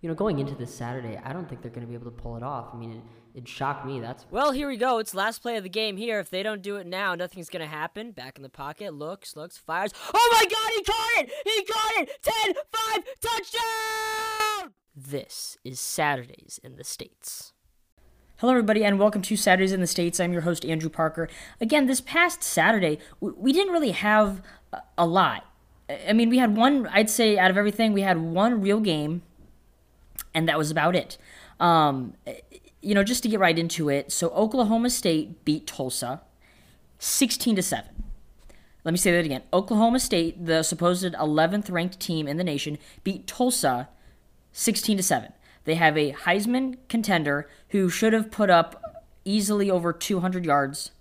you know, going into this Saturday, I don't think they're going to be able to pull it off. I mean, it, it shocked me. That's well. Here we go. It's last play of the game. Here, if they don't do it now, nothing's going to happen. Back in the pocket, looks, looks, fires. Oh my God! He caught it! He caught it! 10, 5, touchdown! This is Saturdays in the States. Hello, everybody, and welcome to Saturdays in the States. I'm your host, Andrew Parker. Again, this past Saturday, we didn't really have a lot. I mean, we had one, I'd say, out of everything, we had one real game and that was about it. Um, you know, just to get right into it, so Oklahoma State beat Tulsa 16 to 7. Let me say that again. Oklahoma State, the supposed 11th ranked team in the nation, beat Tulsa 16 to 7. They have a Heisman contender who should have put up easily over 200 yards,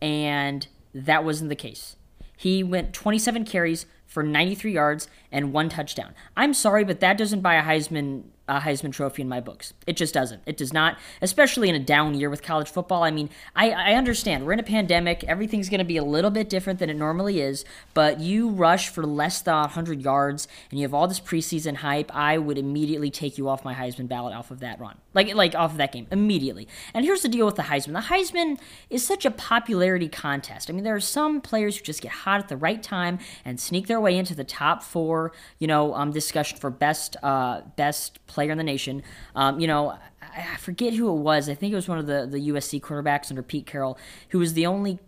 and that wasn't the case. He went 27 carries for 93 yards and one touchdown. I'm sorry, but that doesn't buy a Heisman a Heisman Trophy in my books. It just doesn't. It does not, especially in a down year with college football. I mean, I, I understand we're in a pandemic. Everything's going to be a little bit different than it normally is, but you rush for less than 100 yards and you have all this preseason hype. I would immediately take you off my Heisman ballot off of that run, like like off of that game immediately. And here's the deal with the Heisman: the Heisman is such a popularity contest. I mean, there are some players who just get hot at the right time and sneak their way into the top four, you know, um, discussion for best uh, best player in the nation. Um, you know, I forget who it was. I think it was one of the, the USC quarterbacks under Pete Carroll, who was the only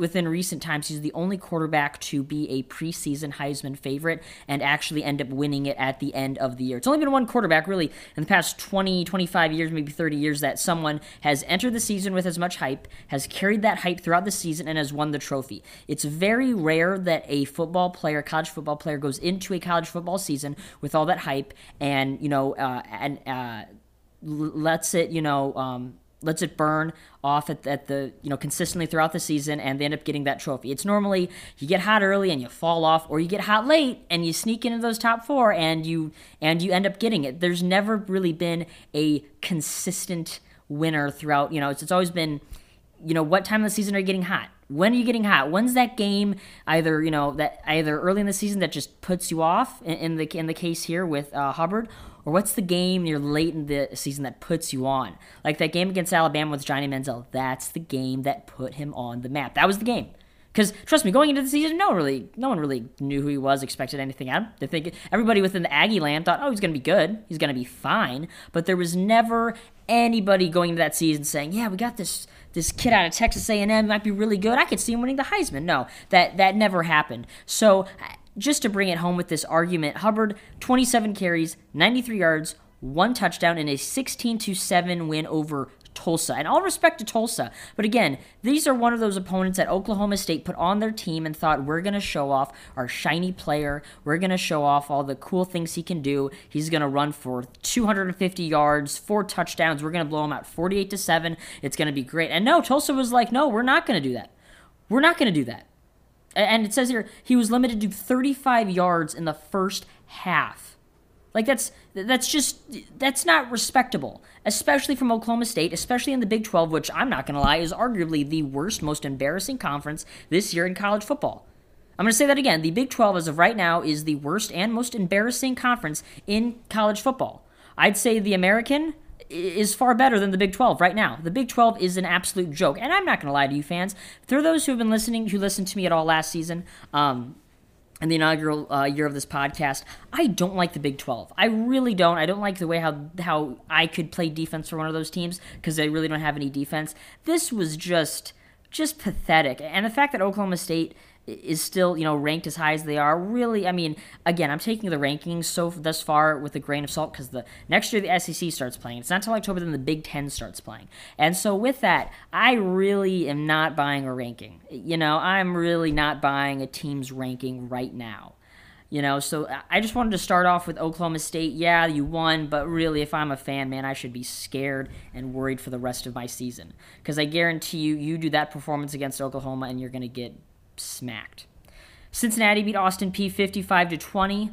within recent times, he's the only quarterback to be a preseason Heisman favorite and actually end up winning it at the end of the year. It's only been one quarterback, really, in the past 20, 25 years, maybe 30 years, that someone has entered the season with as much hype, has carried that hype throughout the season, and has won the trophy. It's very rare that a football player, college football player, goes into a college football season with all that hype and, you know, uh, and, uh, lets it, you know, um, lets it burn off at, at, the you know consistently throughout the season and they end up getting that trophy. It's normally you get hot early and you fall off or you get hot late and you sneak into those top four and you and you end up getting it. There's never really been a consistent winner throughout you know it's, it's always been you know what time of the season are you getting hot when are you getting hot when's that game either you know that either early in the season that just puts you off in, in the in the case here with uh, hubbard or what's the game near late in the season that puts you on? Like that game against Alabama with Johnny Manziel. That's the game that put him on the map. That was the game. Because trust me, going into the season, no one really, no one really knew who he was, expected anything out of him. They think everybody within the Aggie land thought, oh, he's going to be good, he's going to be fine. But there was never anybody going into that season saying, yeah, we got this this kid out of Texas A&M might be really good. I could see him winning the Heisman. No, that that never happened. So uh, just to bring it home with this argument, Hubbard 27 carries, 93 yards, one touchdown in a 16 to 7 win over Tulsa. And all respect to Tulsa, but again, these are one of those opponents that Oklahoma State put on their team and thought we're going to show off our shiny player. We're going to show off all the cool things he can do. He's going to run for 250 yards, four touchdowns. We're going to blow him out 48 to 7. It's going to be great. And no, Tulsa was like, "No, we're not going to do that. We're not going to do that." And it says here he was limited to 35 yards in the first half. Like that's that's just that's not respectable, especially from Oklahoma State, especially in the Big 12, which I'm not going to lie is arguably the worst, most embarrassing conference this year in college football. I'm going to say that again. The Big 12 as of right now is the worst and most embarrassing conference in college football. I'd say the American is far better than the Big 12 right now. The Big 12 is an absolute joke. And I'm not going to lie to you fans. For those who have been listening, who listened to me at all last season, um, in the inaugural uh, year of this podcast, I don't like the Big 12. I really don't. I don't like the way how how I could play defense for one of those teams because they really don't have any defense. This was just just pathetic. And the fact that Oklahoma State is still you know ranked as high as they are really i mean again i'm taking the rankings so thus far with a grain of salt because the next year the sec starts playing. It's not until october then the big ten starts playing. And so with that i really am not buying a ranking. You know i'm really not buying a team's ranking right now you know so i just wanted to start off with oklahoma state yeah you won but really if i'm a fan man i should be scared and worried for the rest of my season because i guarantee you you do that performance against oklahoma and you're going to get smacked. Cincinnati beat Austin Peay 55 to 20.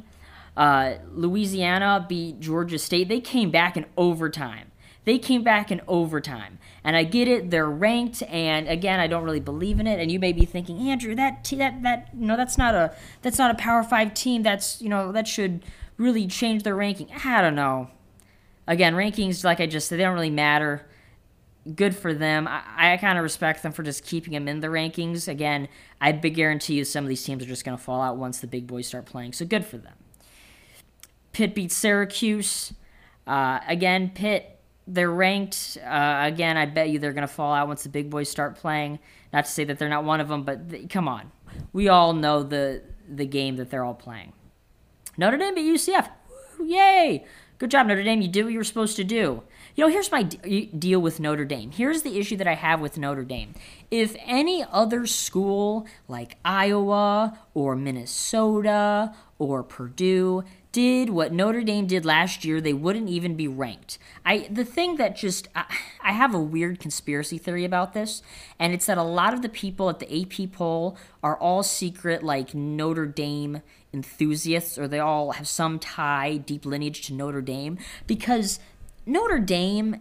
Uh, Louisiana beat Georgia State. They came back in overtime. They came back in overtime. And I get it, they're ranked, and again, I don't really believe in it. And you may be thinking, Andrew, that t- that that know, that's not a that's not a Power Five team. That's you know that should really change their ranking. I don't know. again, rankings, like I just said, they don't really matter. Good for them. I, I kind of respect them for just keeping them in the rankings. Again, I guarantee you some of these teams are just going to fall out once the big boys start playing. So good for them. Pitt beats Syracuse. Uh, again, Pitt, they're ranked. Uh, again, I bet you they're going to fall out once the big boys start playing. Not to say that they're not one of them, but come on. We all know the the game that they're all playing. Notre Dame beat UCF. Woo, yay! Good job, Notre Dame. You did what you were supposed to do. You know, here's my deal with Notre Dame. Here's the issue that I have with Notre Dame. If any other school like Iowa or Minnesota or Purdue did what Notre Dame did last year, they wouldn't even be ranked. I the thing that just I, I, have a weird conspiracy theory about this, and it's that a lot of the people at the AP poll are all secret like Notre Dame enthusiasts, or they all have some tie, deep lineage to Notre Dame, because Notre Dame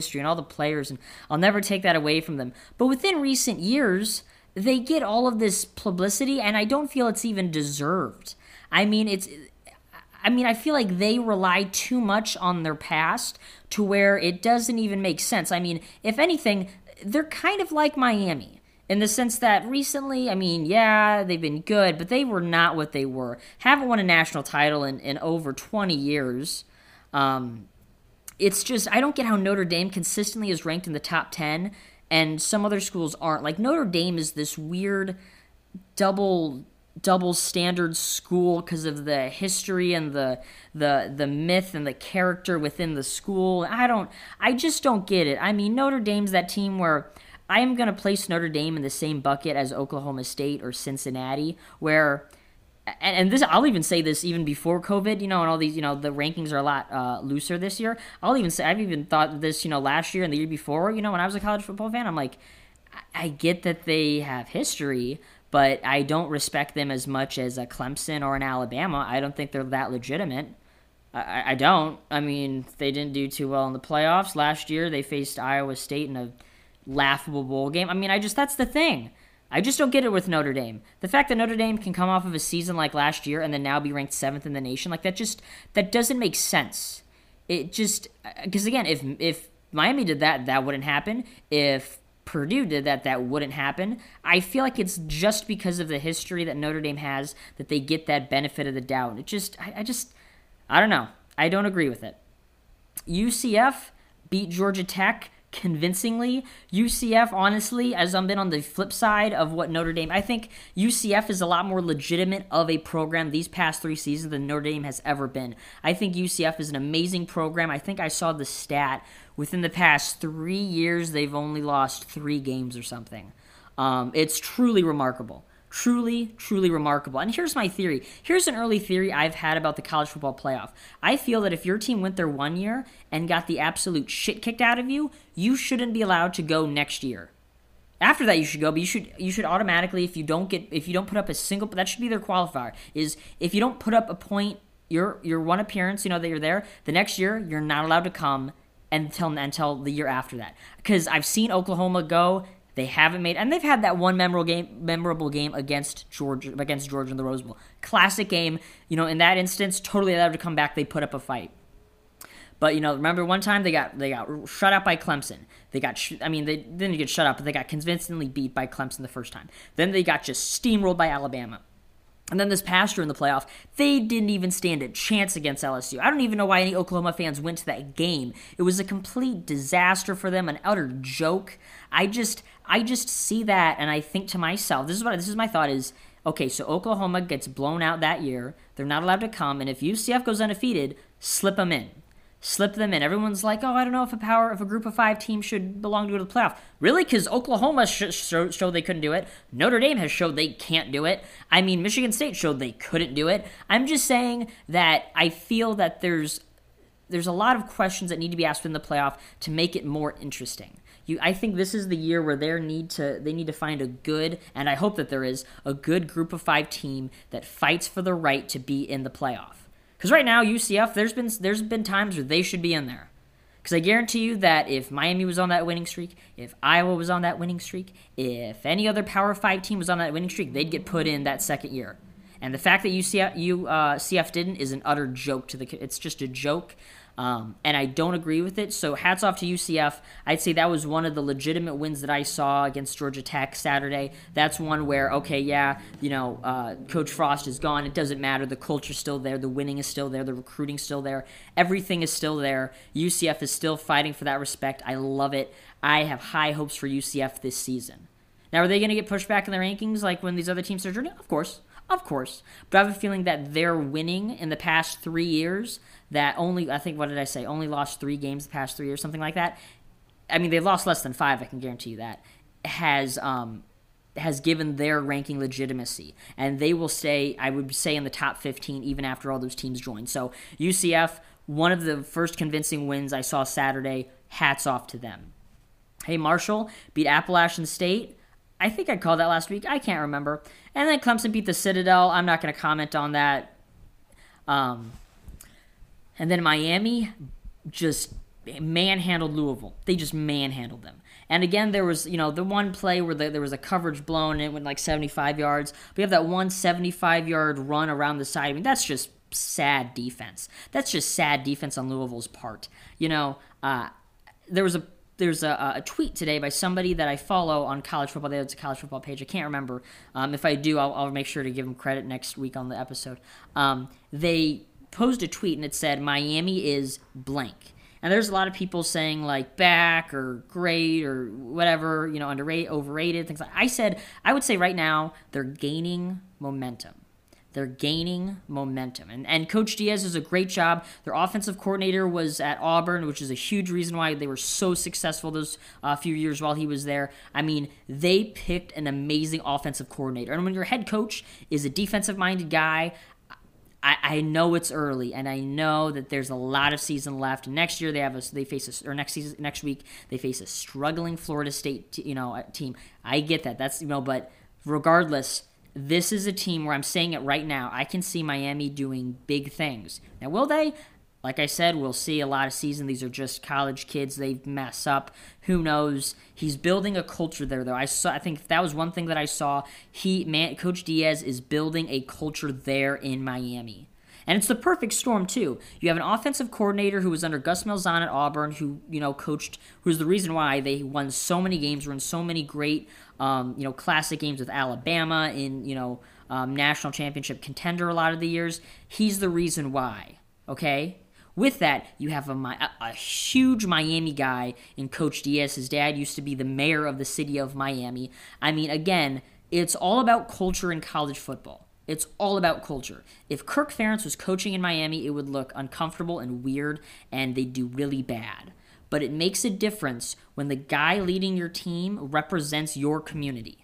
history and all the players and I'll never take that away from them. But within recent years, they get all of this publicity and I don't feel it's even deserved. I mean, it's I mean, I feel like they rely too much on their past to where it doesn't even make sense. I mean, if anything, they're kind of like Miami in the sense that recently, I mean, yeah, they've been good, but they were not what they were. Haven't won a national title in, in over 20 years. Um, it's just, I don't get how Notre Dame consistently is ranked in the top 10 and some other schools aren't. Like Notre Dame is this weird double double standard school because of the history and the the the myth and the character within the school. I don't I just don't get it. I mean Notre Dame's that team where I am going to place Notre Dame in the same bucket as Oklahoma State or Cincinnati where and, this I'll even say this even before COVID, you know, and all these, you know, the rankings are a lot uh, looser this year. I'll even say I've even thought this, you know, last year and the year before, you know, when I was a college football fan, I'm like, I, I get that they have history, but I don't respect them as much as a Clemson or an Alabama. I don't think they're that legitimate. I, I don't. I mean, they didn't do too well in the playoffs last year. They faced Iowa State in a laughable bowl game. I mean, I just that's the thing. I just don't get it with Notre Dame. The fact that Notre Dame can come off of a season like last year and then now be ranked seventh in the nation, like that just that doesn't make sense. It just uh, because again, if if Miami did that, that wouldn't happen. If Purdue did that, that wouldn't happen. I feel like it's just because of the history that Notre Dame has that they get that benefit of the doubt. It just, I, I just, I don't know. I don't agree with it. UCF beat Georgia Tech convincingly. UCF, honestly, as I've been on the flip side of what Notre Dame, I think UCF is a lot more legitimate of a program these past three seasons than Notre Dame has ever been. I think UCF is an amazing program. I think I saw the stat within the past three years, they've only lost three games or something. Um, it's truly remarkable. Truly, truly remarkable. And here's my theory. Here's an early theory I've had about the college football playoff. I feel that if your team went there one year and got the absolute shit kicked out of you, you shouldn't be allowed to go next year. After that, you should go, but you should you should automatically if you don't get if you don't put up a single that should be their qualifier is if you don't put up a point your your one appearance you know that you're there the next year you're not allowed to come until until the year after that because I've seen Oklahoma go they haven't made, and they've had that one memorable game, memorable game against Georgia, against Georgia in the Rose Bowl. Classic game. You know, in that instance, totally allowed to come back. They put up a fight. But you know, remember one time they got they got shut out by Clemson. They got, sh- I mean, they didn't get shut out, but they got convincingly beat by Clemson the first time. Then they got just steamrolled by Alabama. And then this past year in the playoff, they didn't even stand a chance against LSU. I don't even know why any Oklahoma fans went to that game. It was a complete disaster for them, an utter joke. I just I just see that and I think to myself, this is what this is my thought is okay, so Oklahoma gets blown out that year. They're not allowed to come, and if UCF goes undefeated, slip them in. Slip them in. Everyone's like, oh, I don't know if a power, if a group of five team should belong to the playoff. Really? Because Oklahoma sh- sh- showed they couldn't do it. Notre Dame has showed they can't do it. I mean, Michigan State showed they couldn't do it. I'm just saying that I feel that there's there's a lot of questions that need to be asked in the playoff to make it more interesting. You, I think this is the year where they need to they need to find a good, and I hope that there is a good group of five team that fights for the right to be in the playoff. Because right now UCF, there's been there's been times where they should be in there. Because I guarantee you that if Miami was on that winning streak, if Iowa was on that winning streak, if any other Power Five team was on that winning streak, they'd get put in that second year. And the fact that UCF, you, uh, didn't is an utter joke to the. It's just a joke. Um, and I don't agree with it. So hats off to UCF. I'd say that was one of the legitimate wins that I saw against Georgia Tech Saturday. That's one where okay, yeah, you know, uh, Coach Frost is gone. It doesn't matter. The culture's still there. The winning is still there. The recruiting's still there. Everything is still there. UCF is still fighting for that respect. I love it. I have high hopes for UCF this season. Now, are they going to get pushed back in the rankings like when these other teams are journeying? Of course. Of course. But I have a feeling that they're winning in the past three years that only, I think, what did I say? Only lost three games the past three or something like that. I mean, they've lost less than five, I can guarantee you that. Has, um, has given their ranking legitimacy. And they will stay, I would say, in the top 15 even after all those teams join. So, UCF, one of the first convincing wins I saw Saturday. Hats off to them. Hey, Marshall beat Appalachian State. I think I called that last week. I can't remember. And then Clemson beat the Citadel. I'm not going to comment on that. Um, and then Miami just manhandled Louisville. They just manhandled them. And again, there was, you know, the one play where the, there was a coverage blown and it went like 75 yards. We have that one 75 yard run around the side. I mean, that's just sad defense. That's just sad defense on Louisville's part. You know, uh, there was a there's a, a, tweet today by somebody that I follow on college football. Have a college football page. I can't remember. Um, if I do, I'll, I'll, make sure to give them credit next week on the episode. Um, they posed a tweet and it said Miami is blank. And there's a lot of people saying like back or great or whatever, you know, underrated, overrated, things like. I said I would say right now they're gaining momentum. They're gaining momentum. And, and Coach Diaz does a great job. Their offensive coordinator was at Auburn, which is a huge reason why they were so successful those uh, few years while he was there. I mean, they picked an amazing offensive coordinator. And when your head coach is a defensive minded guy, I, I know it's early, and I know that there's a lot of season left. Next year they have a they face a, or next season next week they face a struggling Florida State you know uh, team. I get that. That's you know, but regardless, this is a team where I'm saying it right now. I can see Miami doing big things. Now, will they? Like I said, we'll see a lot of season. These are just college kids. They mess up. Who knows? He's building a culture there, though. I saw. I think that was one thing that I saw. He, man, Coach Diaz is building a culture there in Miami. And it's the perfect storm too. You have an offensive coordinator who was under Gus Malzahn at Auburn, who you know coached, who's the reason why they won so many games, were in so many great, um, you know, classic games with Alabama in you know um, national championship contender a lot of the years. He's the reason why. Okay. With that, you have a, a, huge Miami guy in Coach Diaz. His dad used to be the mayor of the city of Miami. I mean, again, it's all about culture in college football. It's all about culture. If Kirk Ferentz was coaching in Miami, it would look uncomfortable and weird, and they'd do really bad. But it makes a difference when the guy leading your team represents your community.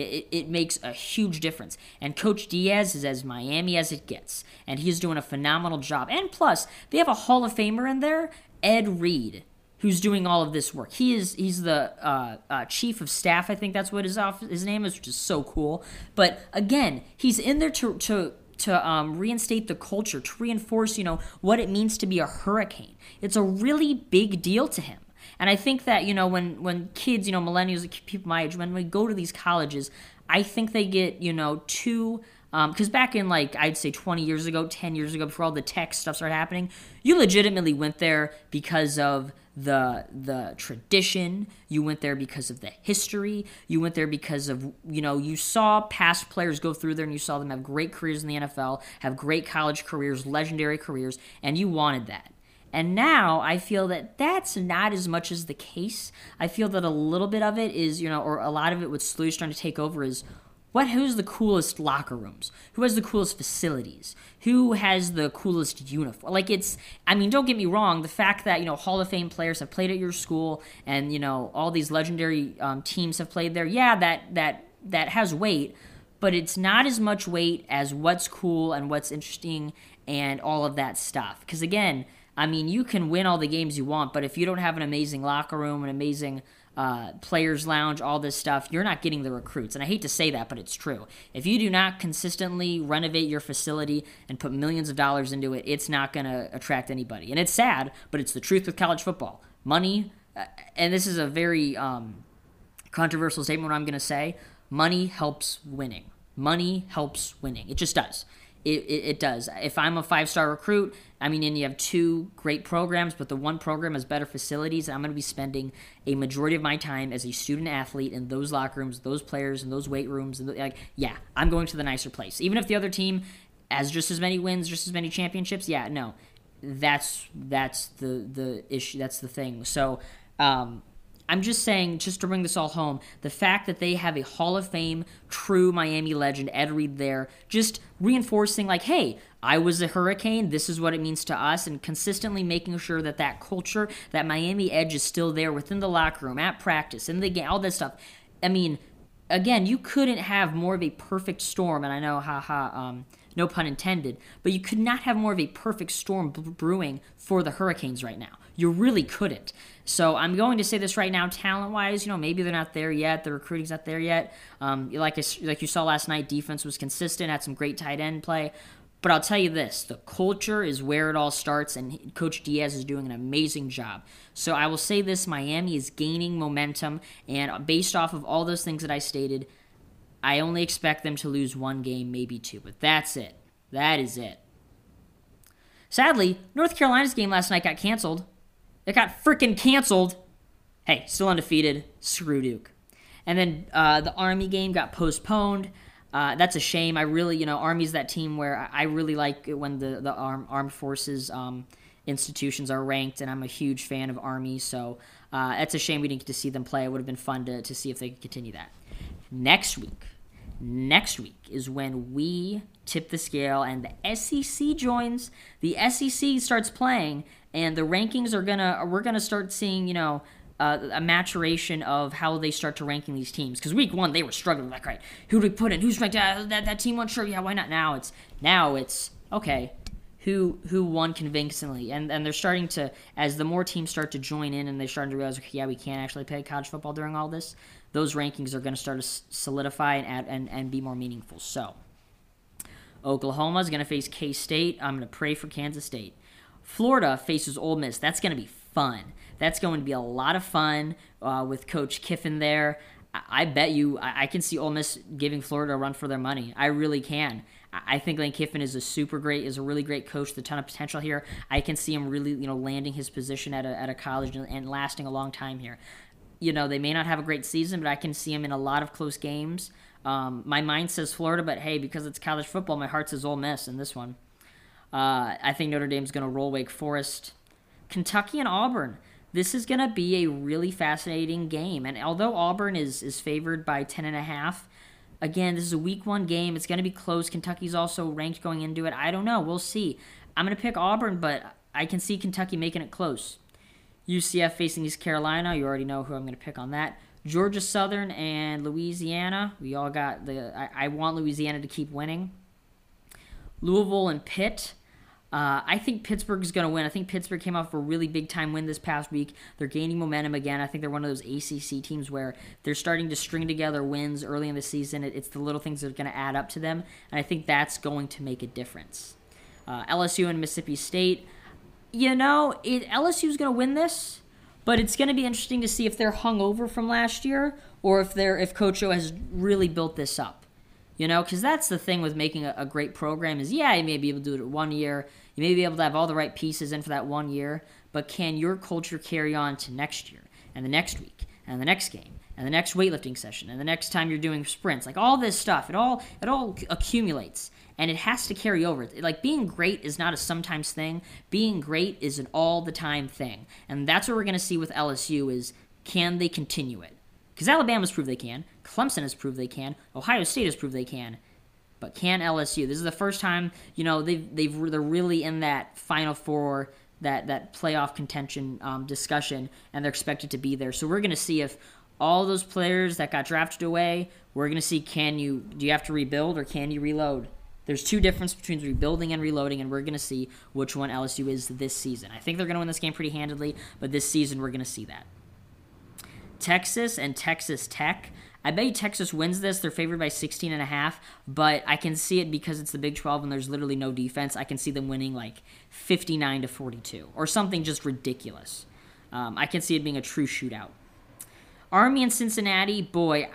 It, it, makes a huge difference. And Coach Diaz is as Miami as it gets. And he's doing a phenomenal job. And plus, they have a Hall of Famer in there, Ed Reed who's doing all of this work. He is he's the uh, uh, chief of staff. I think that's what his his name is, which is so cool. But again, he's in there to to to um, reinstate the culture, to reinforce you know what it means to be a hurricane. It's a really big deal to him. And I think that you know when when kids, you know, millennials, people my age, when we go to these colleges, I think they get you know too because um, back in like I'd say 20 years ago, 10 years ago, before all the tech stuff started happening, you legitimately went there because of the the tradition. You went there because of the history. You went there because of you know you saw past players go through there and you saw them have great careers in the NFL have great college careers legendary careers and you wanted that and now I feel that that's not as much as the case. I feel that a little bit of it is, you know, or a lot of it what SLU's trying to take over is what who's the coolest locker rooms? Who has the coolest facilities? Who has the coolest uniform? Like it's I mean, don't get me wrong, the fact that, you know, Hall of Fame players have played at your school and, you know, all these legendary um, teams have played there. Yeah, that that that has weight, but it's not as much weight as what's cool and what's interesting and all of that stuff. Cuz again, I mean, you can win all the games you want, but if you don't have an amazing locker room, an amazing uh, players lounge, all this stuff, you're not getting the recruits. And I hate to say that, but it's true. If you do not consistently renovate your facility and put millions of dollars into it, it's not going to attract anybody. And it's sad, but it's the truth with college football. Money, uh, and this is a very um, controversial statement, what I'm going to say money helps winning. Money helps winning. It just does. It, it, it does. If I'm a five star recruit, I mean, and you have two great programs, but the one program has better facilities, I'm going to be spending a majority of my time as a student athlete in those locker rooms, those players, and those weight rooms. And like, yeah, I'm going to the nicer place. Even if the other team has just as many wins, just as many championships, yeah, no, that's that's the the issue. That's the thing. So. Um, I'm just saying, just to bring this all home, the fact that they have a Hall of Fame true Miami legend, Ed Reed, there, just reinforcing, like, hey, I was a hurricane. This is what it means to us, and consistently making sure that that culture, that Miami edge is still there within the locker room, at practice, in the game, all that stuff. I mean, again, you couldn't have more of a perfect storm, and I know, haha, um, no pun intended, but you could not have more of a perfect storm brewing for the Hurricanes right now. You really couldn't. So I'm going to say this right now, talent wise, you know, maybe they're not there yet. The recruiting's not there yet. Um, like I, like you saw last night, defense was consistent, had some great tight end play. But I'll tell you this: the culture is where it all starts, and Coach Diaz is doing an amazing job. So I will say this: Miami is gaining momentum, and based off of all those things that I stated, I only expect them to lose one game, maybe two. But that's it. That is it. Sadly, North Carolina's game last night got canceled. It got freaking canceled. Hey, still undefeated. Screw Duke. And then uh, the Army game got postponed. Uh, that's a shame. I really, you know, Army's that team where I really like it when the the arm, armed forces um, institutions are ranked, and I'm a huge fan of Army. So uh, it's a shame we didn't get to see them play. It would have been fun to, to see if they could continue that. Next week, next week is when we tip the scale and the SEC joins. The SEC starts playing, and the rankings are gonna we're gonna start seeing you know uh, a maturation of how they start to ranking these teams. Because week one they were struggling like right, who do we put in? Who's ranked? Uh, that that team won sure, yeah, why not? Now it's now it's okay. Who who won convincingly, and and they're starting to as the more teams start to join in, and they're starting to realize, okay, yeah, we can't actually play college football during all this. Those rankings are going to start to solidify and add, and and be more meaningful. So, Oklahoma is going to face K State. I'm going to pray for Kansas State. Florida faces Ole Miss. That's going to be fun. That's going to be a lot of fun uh, with Coach Kiffin there. I, I bet you I-, I can see Ole Miss giving Florida a run for their money. I really can. I think Lane Kiffin is a super great, is a really great coach a ton of potential here. I can see him really, you know, landing his position at a, at a college and, and lasting a long time here. You know, they may not have a great season, but I can see them in a lot of close games. Um, my mind says Florida, but hey, because it's college football, my heart says Ole Miss in this one. Uh, I think Notre Dame's going to roll Wake Forest. Kentucky and Auburn. This is going to be a really fascinating game. And although Auburn is, is favored by 10.5, again, this is a week one game. It's going to be close. Kentucky's also ranked going into it. I don't know. We'll see. I'm going to pick Auburn, but I can see Kentucky making it close. UCF facing East Carolina. You already know who I'm going to pick on that. Georgia Southern and Louisiana. We all got the. I, I want Louisiana to keep winning. Louisville and Pitt. Uh, I think Pittsburgh is going to win. I think Pittsburgh came off a really big time win this past week. They're gaining momentum again. I think they're one of those ACC teams where they're starting to string together wins early in the season. It's the little things that are going to add up to them, and I think that's going to make a difference. Uh, LSU and Mississippi State. You know, it, LSU is going to win this, but it's going to be interesting to see if they're hung over from last year or if they're if Coach O has really built this up. You know, because that's the thing with making a, a, great program is, yeah, you may be able to do it one year. You may be able to have all the right pieces in for that one year, but can your culture carry on to next year and the next week and the next game and the next weightlifting session and the next time you're doing sprints? Like all this stuff, it all it all accumulates and it has to carry over. Like being great is not a sometimes thing. Being great is an all the time thing, and that's what we're going to see with LSU is can they continue it? Because Alabama's proved they can. Clemson has proved they can. Ohio State has proved they can. But can LSU? This is the first time you know they've they've they're really in that Final Four, that that playoff contention um, discussion, and they're expected to be there. So we're going to see if all those players that got drafted away, we're going to see can you do you have to rebuild or can you reload? There's two differences between rebuilding and reloading, and we're going to see which one LSU is this season. I think they're going to win this game pretty handedly, but this season we're going to see that. Texas and Texas Tech. I bet you Texas wins this. They're favored by 16 and a half, but I can see it because it's the Big 12 and there's literally no defense. I can see them winning like 59 to 42 or something just ridiculous. Um, I can see it being a true shootout. Army and Cincinnati, boy,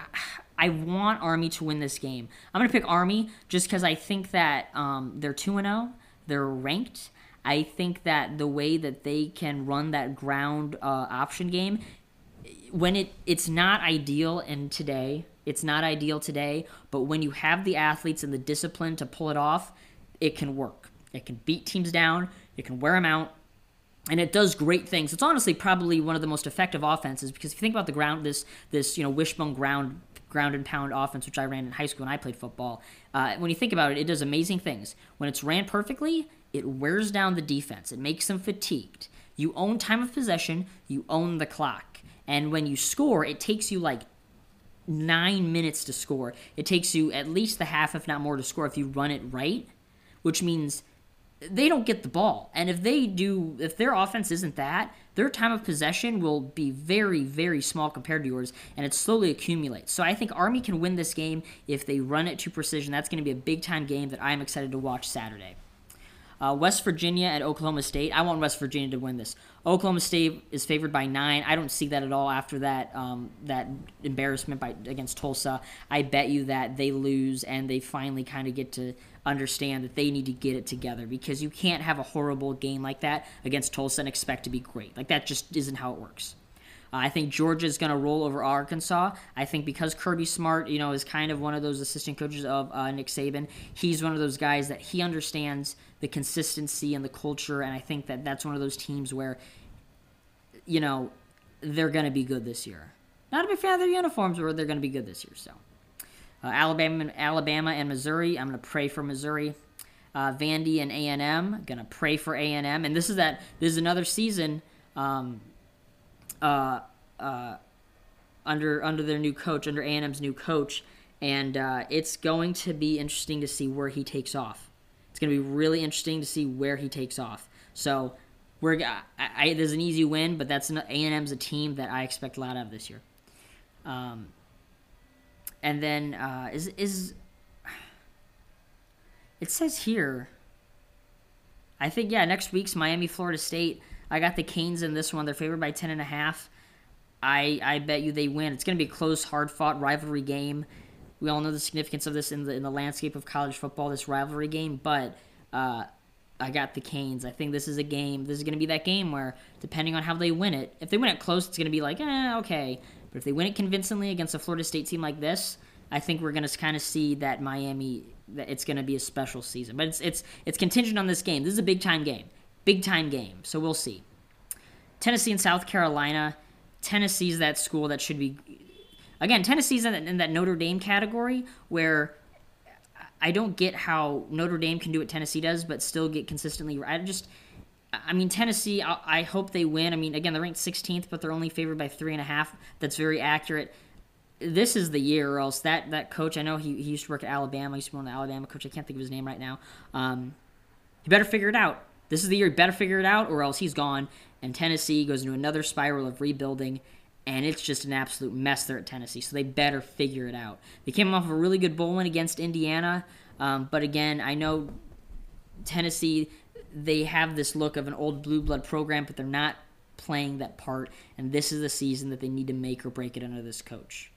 I want Army to win this game. I'm going to pick Army just because I think that um, they're 2 0. They're ranked. I think that the way that they can run that ground uh, option game, when it it's not ideal and today, it's not ideal today, but when you have the athletes and the discipline to pull it off, it can work. It can beat teams down, it can wear them out, and it does great things. It's honestly probably one of the most effective offenses because if you think about the ground, this this you know wishbone ground ground and pound offense, which I ran in high school when I played football. Uh, when you think about it, it does amazing things. When it's ran perfectly, it wears down the defense. It makes them fatigued. You own time of possession. You own the clock. And when you score, it takes you like nine minutes to score. It takes you at least the half, if not more, to score if you run it right, which means they don't get the ball. And if they do, if their offense isn't that, their time of possession will be very, very small compared to yours, and it slowly accumulates. So I think Army can win this game if they run it to precision. That's going to be a big time game that I'm excited to watch Saturday. Uh, West Virginia at Oklahoma State. I want West Virginia to win this. Oklahoma State is favored by nine. I don't see that at all after that um, that embarrassment by against Tulsa. I bet you that they lose and they finally kind of get to understand that they need to get it together because you can't have a horrible game like that against Tulsa and expect to be great. Like that just isn't how it works. Uh, I think Georgia is going to roll over Arkansas. I think because Kirby Smart, you know, is kind of one of those assistant coaches of uh, Nick Saban, he's one of those guys that he understands the consistency and the culture, and I think that that's one of those teams where, you know, they're going to be good this year. Not a big fan of their uniforms, but they're going to be good this year. So, uh, Alabama, Alabama, and Missouri. I'm going to pray for Missouri. Uh, Vandy and A and M. Going to pray for A and M. And this is that. This is another season. Um, uh, uh, under under their new coach, under A&M's new coach, and uh, it's going to be interesting to see where he takes off. It's going to be really interesting to see where he takes off. So we're I, I, there's an easy win, but that's A&M's a team that I expect a lot of this year. Um, and then uh, is is it says here. I think yeah, next week's Miami Florida State. I got the Canes in this one. They're favored by ten and a half. I I bet you they win. It's going to be a close, hard fought rivalry game. We all know the significance of this in the in the landscape of college football. This rivalry game, but uh, I got the Canes. I think this is a game. This is going to be that game where, depending on how they win it, if they win it close, it's going to be like, eh, okay. But if they win it convincingly against a Florida State team like this, I think we're going to kind of see that Miami. That it's going to be a special season, but it's it's it's contingent on this game. This is a big time game big time game. So we'll see. Tennessee and South Carolina. Tennessee's that school that should be. Again, Tennessee's in that, in that Notre Dame category where I don't get how Notre Dame can do what Tennessee does, but still get consistently. I just. I mean, Tennessee, I, I hope they win. I mean, again, they're ranked 16th, but they're only favored by three and a half. That's very accurate this is the year, or else that that coach. I know he, he used to work at Alabama. He used to be one of the Alabama coach. I can't think of his name right now. Um, he better figure it out. This is the year he better figure it out, or else he's gone. And Tennessee goes into another spiral of rebuilding, and it's just an absolute mess there at Tennessee. So they better figure it out. They came off of a really good bowl win against Indiana, um, but again, I know Tennessee. They have this look of an old blue blood program, but they're not playing that part. And this is the season that they need to make or break it under this coach.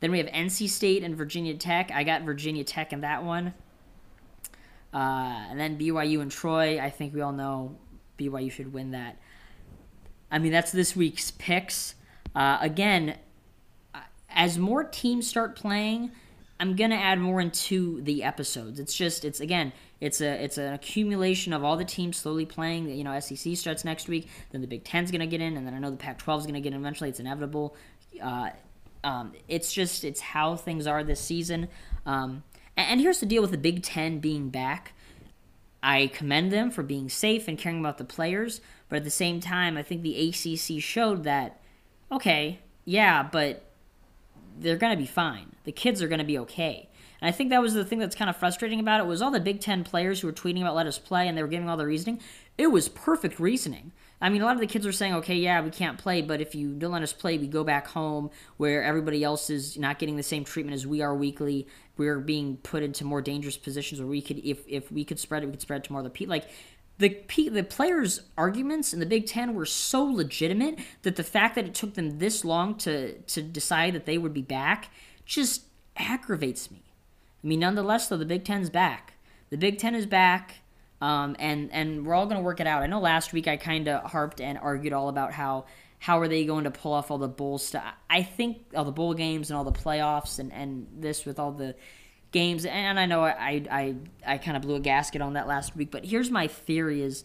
Then we have NC State and Virginia Tech. I got Virginia Tech in that one. Uh, and then BYU and Troy, I think we all know BYU should win that. I mean, that's this week's picks. Uh, again, as more teams start playing, I'm gonna add more into the episodes. It's just, it's again, it's a, it's an accumulation of all the teams slowly playing. You know, SEC starts next week, then the Big Ten's gonna get in, and then I know the Pac-12 is gonna get in eventually. It's inevitable. Uh, um, it's just, it's how things are this season. Um, and here's the deal with the Big Ten being back. I commend them for being safe and caring about the players, but at the same time, I think the ACC showed that, okay, yeah, but they're going to be fine. The kids are going to be okay. And I think that was the thing that's kind of frustrating about it was all the Big Ten players who were tweeting about let us play and they were giving all the reasoning. It was perfect reasoning. I mean, a lot of the kids are saying, okay, yeah, we can't play, but if you don't let us play, we go back home where everybody else is not getting the same treatment as we are weekly. We're being put into more dangerous positions where we could, if, if we could spread it, we could spread it to more other people. Like, the P- the players' arguments in the Big Ten were so legitimate that the fact that it took them this long to to decide that they would be back just aggravates me. I mean, nonetheless, though, the Big Ten's back. The Big Ten is back, um, and and we're all going to work it out. I know last week I kind of harped and argued all about how how are they going to pull off all the bowl stuff. I think all the bowl games and all the playoffs and and this with all the games. And I know I I I kind of blew a gasket on that last week, but here's my theory: is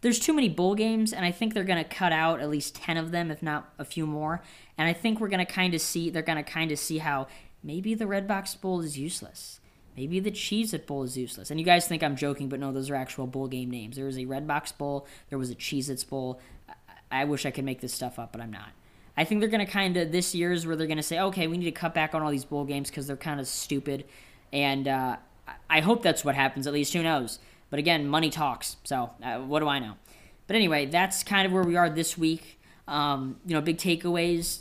there's too many bowl games, and I think they're going to cut out at least ten of them, if not a few more. And I think we're going to kind of see they're going to kind of see how maybe the Redbox Bowl is useless. Maybe the Cheez It Bowl is useless. And you guys think I'm joking, but no, those are actual bowl game names. There was a Red Box Bowl, there was a Cheez Its Bowl. I wish I could make this stuff up, but I'm not. I think they're going to kind of, this year is where they're going to say, okay, we need to cut back on all these bowl games because they're kind of stupid. And uh, I hope that's what happens, at least. Who knows? But again, money talks. So uh, what do I know? But anyway, that's kind of where we are this week. Um, you know, big takeaways.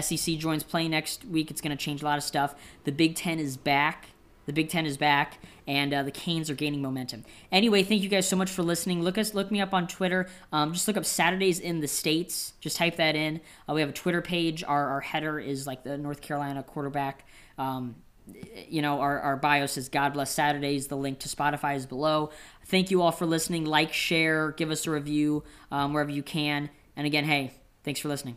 SEC joins play next week. It's going to change a lot of stuff. The Big Ten is back. The Big Ten is back, and uh, the Canes are gaining momentum. Anyway, thank you guys so much for listening. Look us, look me up on Twitter. Um, just look up Saturdays in the States. Just type that in. Uh, we have a Twitter page. Our, our header is like the North Carolina quarterback. Um, you know, our, our bio says God bless Saturdays. The link to Spotify is below. Thank you all for listening. Like, share, give us a review um, wherever you can. And again, hey, thanks for listening.